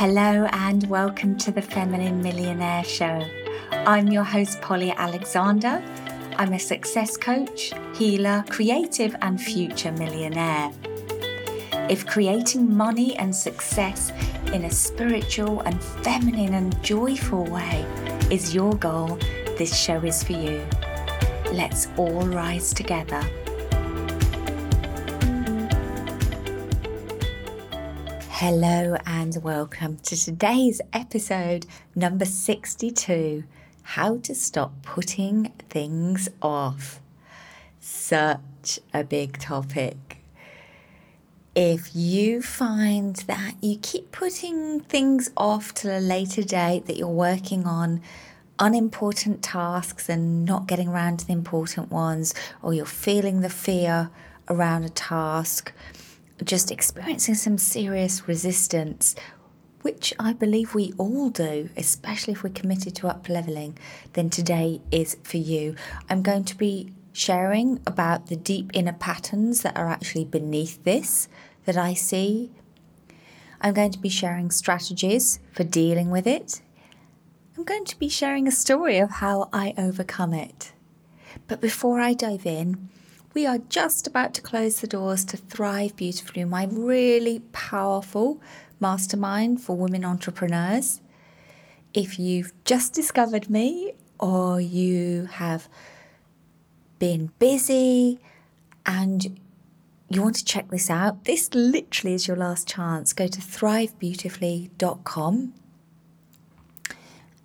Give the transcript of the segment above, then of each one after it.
Hello and welcome to the Feminine Millionaire Show. I'm your host, Polly Alexandre. I'm a success coach, healer, creative, and future millionaire. If creating money and success in a spiritual and feminine and joyful way is your goal, this show is for you. Let's all rise together. Hello and welcome to today's episode number 62 How to Stop Putting Things Off. Such a big topic. If you find that you keep putting things off till a later date that you're working on, unimportant tasks and not getting around to the important ones, or you're feeling the fear around a task, just experiencing some serious resistance, which I believe we all do, especially if we're committed to up leveling, then today is for you. I'm going to be sharing about the deep inner patterns that are actually beneath this that I see. I'm going to be sharing strategies for dealing with it. I'm going to be sharing a story of how I overcome it. But before I dive in, we are just about to close the doors to Thrive Beautifully, my really powerful mastermind for women entrepreneurs. If you've just discovered me or you have been busy and you want to check this out, this literally is your last chance. Go to thrivebeautifully.com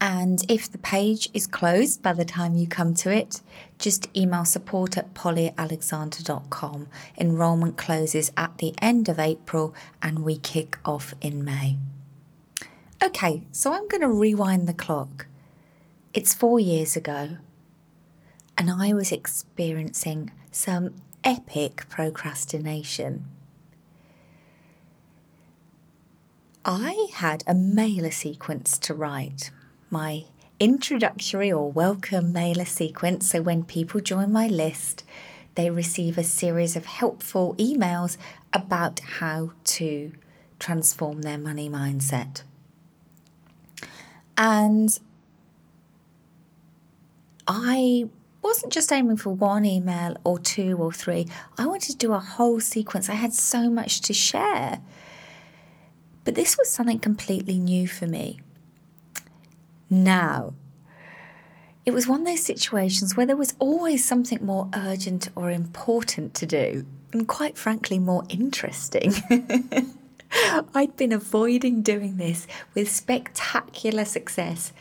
and if the page is closed by the time you come to it, just email support at pollyalexandre.com. Enrollment closes at the end of April and we kick off in May. Okay, so I'm going to rewind the clock. It's four years ago, and I was experiencing some epic procrastination. I had a mailer sequence to write my introductory or welcome mailer sequence. So when people join my list, they receive a series of helpful emails about how to transform their money mindset. And I wasn't just aiming for one email or two or three. I wanted to do a whole sequence. I had so much to share. But this was something completely new for me now. It was one of those situations where there was always something more urgent or important to do, and quite frankly, more interesting. I'd been avoiding doing this with spectacular success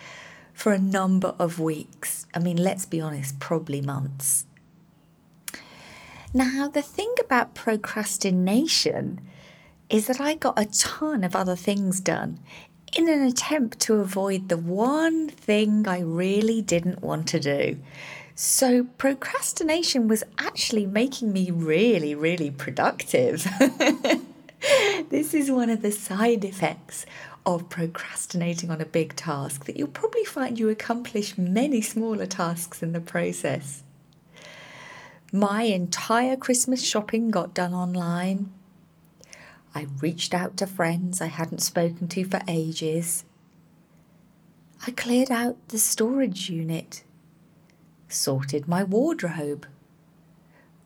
for a number of weeks. I mean, let's be honest, probably months. Now, the thing about procrastination is that I got a ton of other things done in an attempt to avoid the one thing I really didn't want to do. So, procrastination was actually making me really, really productive. this is one of the side effects of procrastinating on a big task that you'll probably find you accomplish many smaller tasks in the process. My entire Christmas shopping got done online. I reached out to friends I hadn't spoken to for ages. I cleared out the storage unit, sorted my wardrobe,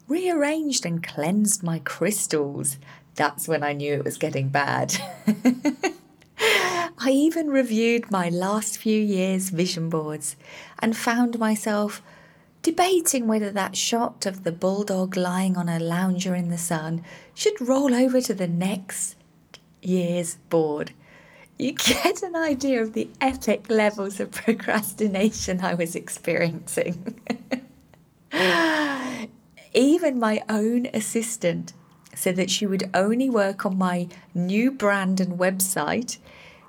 rearranged and cleansed my crystals. That's when I knew it was getting bad. I even reviewed my last few years' vision boards and found myself debating whether that shot of the bulldog lying on a lounger in the sun should roll over to the next year's board. You get an idea of the epic levels of procrastination I was experiencing. Even my own assistant said that she would only work on my new brand and website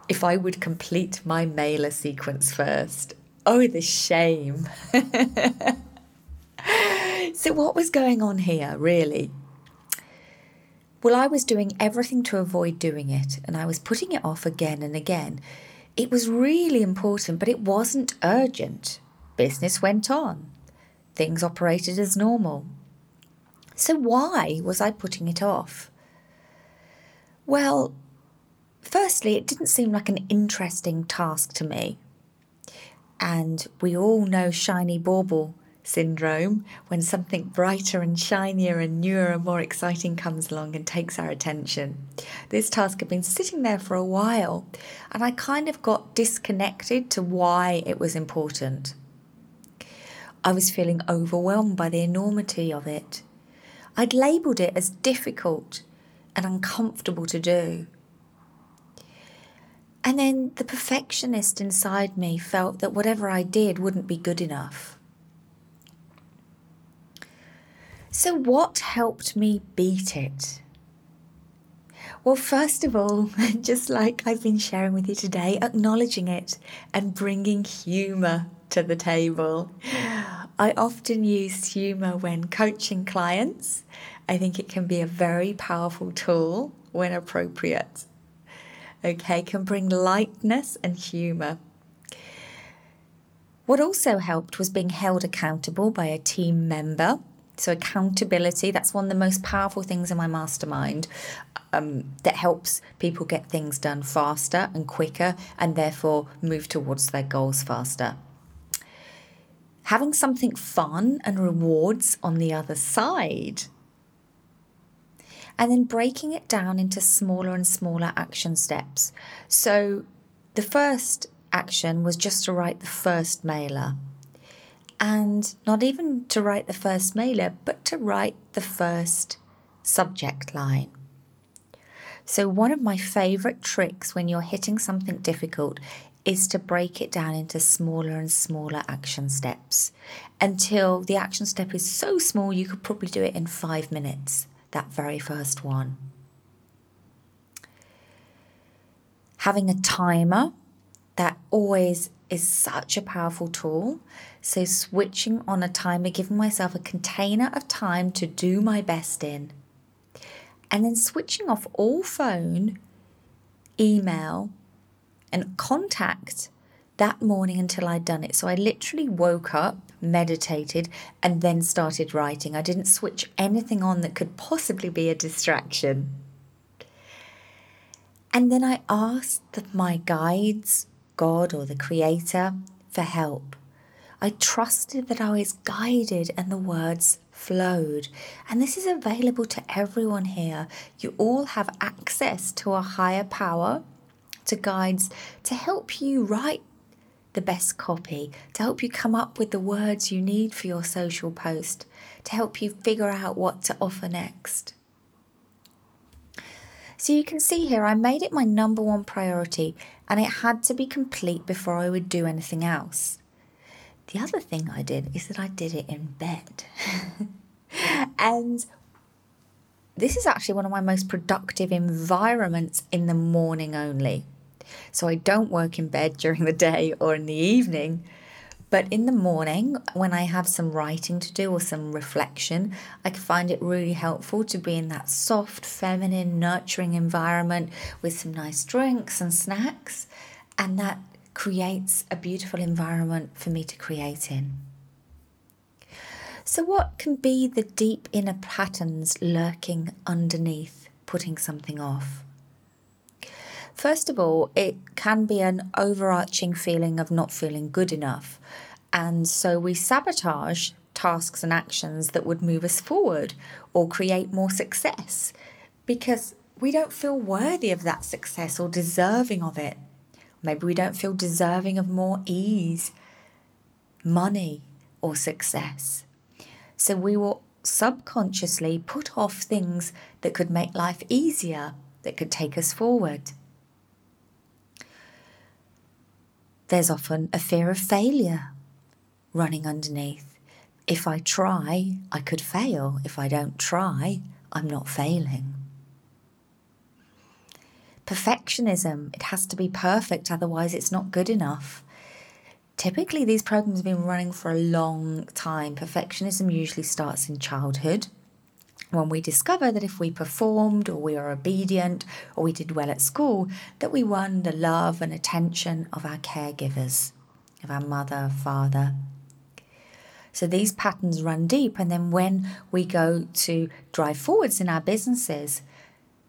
if I would complete my mailer sequence first. Oh, the shame. so, what was going on here, really? Well, I was doing everything to avoid doing it, and I was putting it off again and again. It was really important, but it wasn't urgent. Business went on, things operated as normal. So, why was I putting it off? Well, firstly, it didn't seem like an interesting task to me. And we all know shiny bauble syndrome when something brighter and shinier and newer and more exciting comes along and takes our attention. This task had been sitting there for a while, and I kind of got disconnected to why it was important. I was feeling overwhelmed by the enormity of it. I'd labelled it as difficult and uncomfortable to do. And then the perfectionist inside me felt that whatever I did wouldn't be good enough. So, what helped me beat it? Well, first of all, just like I've been sharing with you today, acknowledging it and bringing humour to the table. I often use humour when coaching clients. I think it can be a very powerful tool when appropriate. Okay, can bring lightness and humour. What also helped was being held accountable by a team member so, accountability, that's one of the most powerful things in my mastermind um, that helps people get things done faster and quicker and therefore move towards their goals faster. Having something fun and rewards on the other side. And then breaking it down into smaller and smaller action steps. So, the first action was just to write the first mailer and not even to write the first mailer, but to write the first subject line. So, one of my favorite tricks when you're hitting something difficult is to break it down into smaller and smaller action steps until the action step is so small you could probably do it in five minutes, that very first one. Having a timer that always is such a powerful tool. So, switching on a timer, giving myself a container of time to do my best in, and then switching off all phone, email, and contact that morning until I'd done it. So, I literally woke up, meditated, and then started writing. I didn't switch anything on that could possibly be a distraction. And then I asked my guides God or the Creator for help. I trusted that I was guided and the words flowed. And this is available to everyone here. You all have access to a higher power, to guides to help you write the best copy, to help you come up with the words you need for your social post, to help you figure out what to offer next. So you can see here, I made it my number one priority and it had to be complete before I would do anything else. The other thing I did is that I did it in bed. and this is actually one of my most productive environments in the morning only. So I don't work in bed during the day or in the evening. But in the morning, when I have some writing to do or some reflection, I find it really helpful to be in that soft, feminine, nurturing environment with some nice drinks and snacks. And that creates a beautiful environment for me to create in. So, what can be the deep inner patterns lurking underneath putting something off? First of all, it can be an overarching feeling of not feeling good enough. And so we sabotage tasks and actions that would move us forward or create more success because we don't feel worthy of that success or deserving of it. Maybe we don't feel deserving of more ease, money, or success. So we will subconsciously put off things that could make life easier, that could take us forward. There's often a fear of failure running underneath. If I try, I could fail. If I don't try, I'm not failing. Perfectionism, it has to be perfect, otherwise, it's not good enough. Typically, these programs have been running for a long time. Perfectionism usually starts in childhood when we discover that if we performed or we are obedient or we did well at school, that we won the love and attention of our caregivers, of our mother, father. So these patterns run deep, and then when we go to drive forwards in our businesses,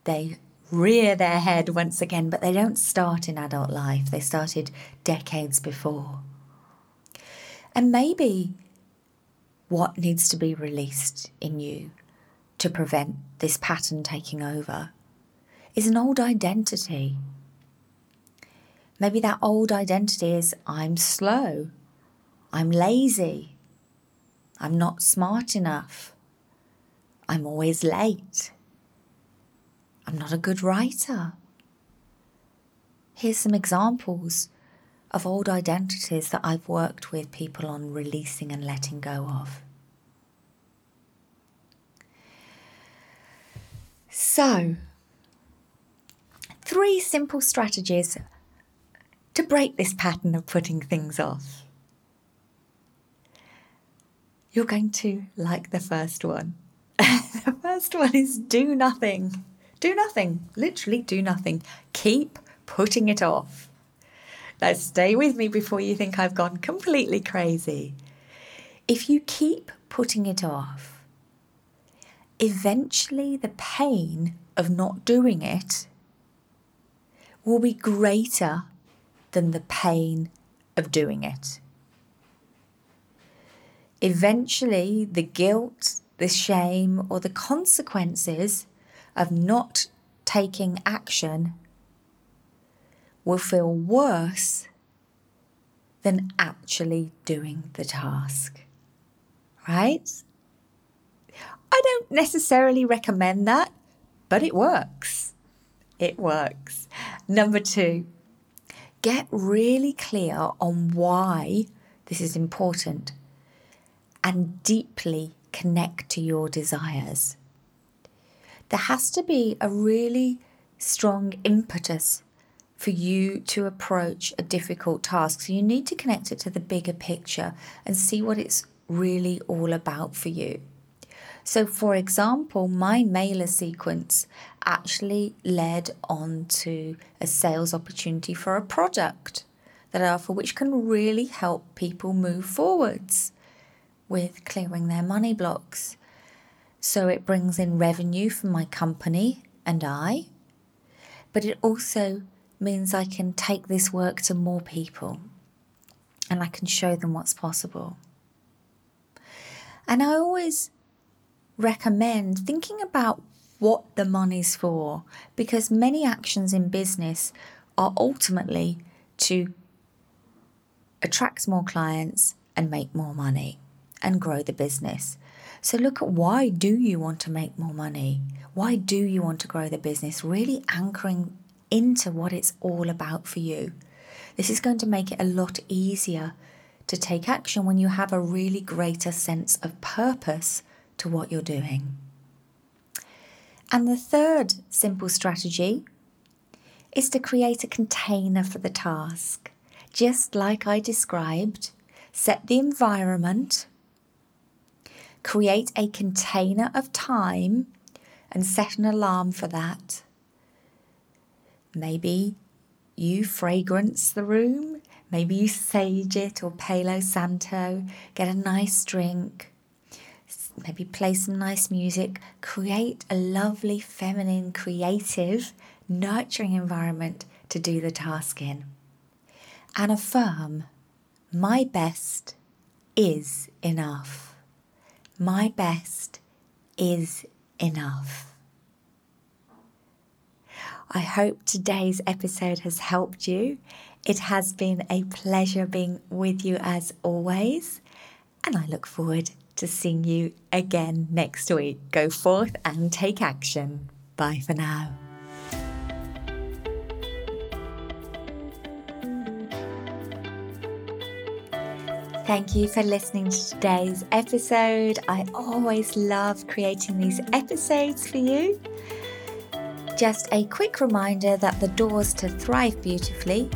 they rear their head once again, but they don't start in adult life, they started decades before. And maybe what needs to be released in you to prevent this pattern taking over is an old identity. Maybe that old identity is I'm slow, I'm lazy, I'm not smart enough, I'm always late. I'm not a good writer. Here's some examples of old identities that I've worked with people on releasing and letting go of. So, three simple strategies to break this pattern of putting things off. You're going to like the first one. the first one is do nothing. Do nothing. Literally do nothing. Keep putting it off. Now, stay with me before you think I've gone completely crazy. If you keep putting it off, eventually the pain of not doing it will be greater than the pain of doing it. Eventually, the guilt, the shame, or the consequences of not taking action will feel worse than actually doing the task. Right? I don't necessarily recommend that, but it works. It works. Number two, get really clear on why this is important and deeply connect to your desires there has to be a really strong impetus for you to approach a difficult task. So you need to connect it to the bigger picture and see what it's really all about for you. So, for example, my mailer sequence actually led on to a sales opportunity for a product that I offer, which can really help people move forwards with clearing their money blocks. So it brings in revenue for my company and I, but it also means I can take this work to more people and I can show them what's possible. And I always recommend thinking about what the money's for because many actions in business are ultimately to attract more clients and make more money and grow the business. So look at why do you want to make more money? Why do you want to grow the business? Really anchoring into what it's all about for you. This is going to make it a lot easier to take action when you have a really greater sense of purpose to what you're doing. And the third simple strategy is to create a container for the task. Just like I described, set the environment create a container of time and set an alarm for that. Maybe you fragrance the room, maybe you sage it or Palo Santo, get a nice drink, maybe play some nice music, create a lovely, feminine, creative, nurturing environment to do the task in. And affirm, my best is enough my best is enough. I hope today's episode has helped you. It has been a pleasure being with you as always, and I look forward to seeing you again next week. Go forth and take action. Bye for now. Thank you for listening to today's episode. I always love creating these episodes for you. Just a quick reminder that the doors to Thrive Beautifully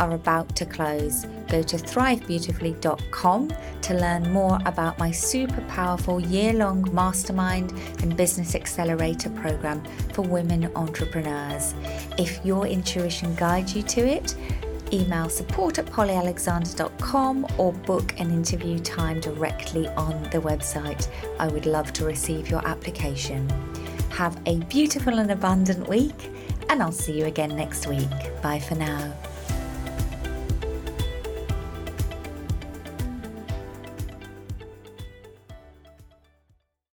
are about to close. Go to thrivebeautifully.com to learn more about my super powerful year long mastermind and business accelerator program for women entrepreneurs. If your intuition guides you to it, email support at pollyalexandre.com or book an interview time directly on the website. I would love to receive your application. Have a beautiful and abundant week, and I'll see you again next week. Bye for now.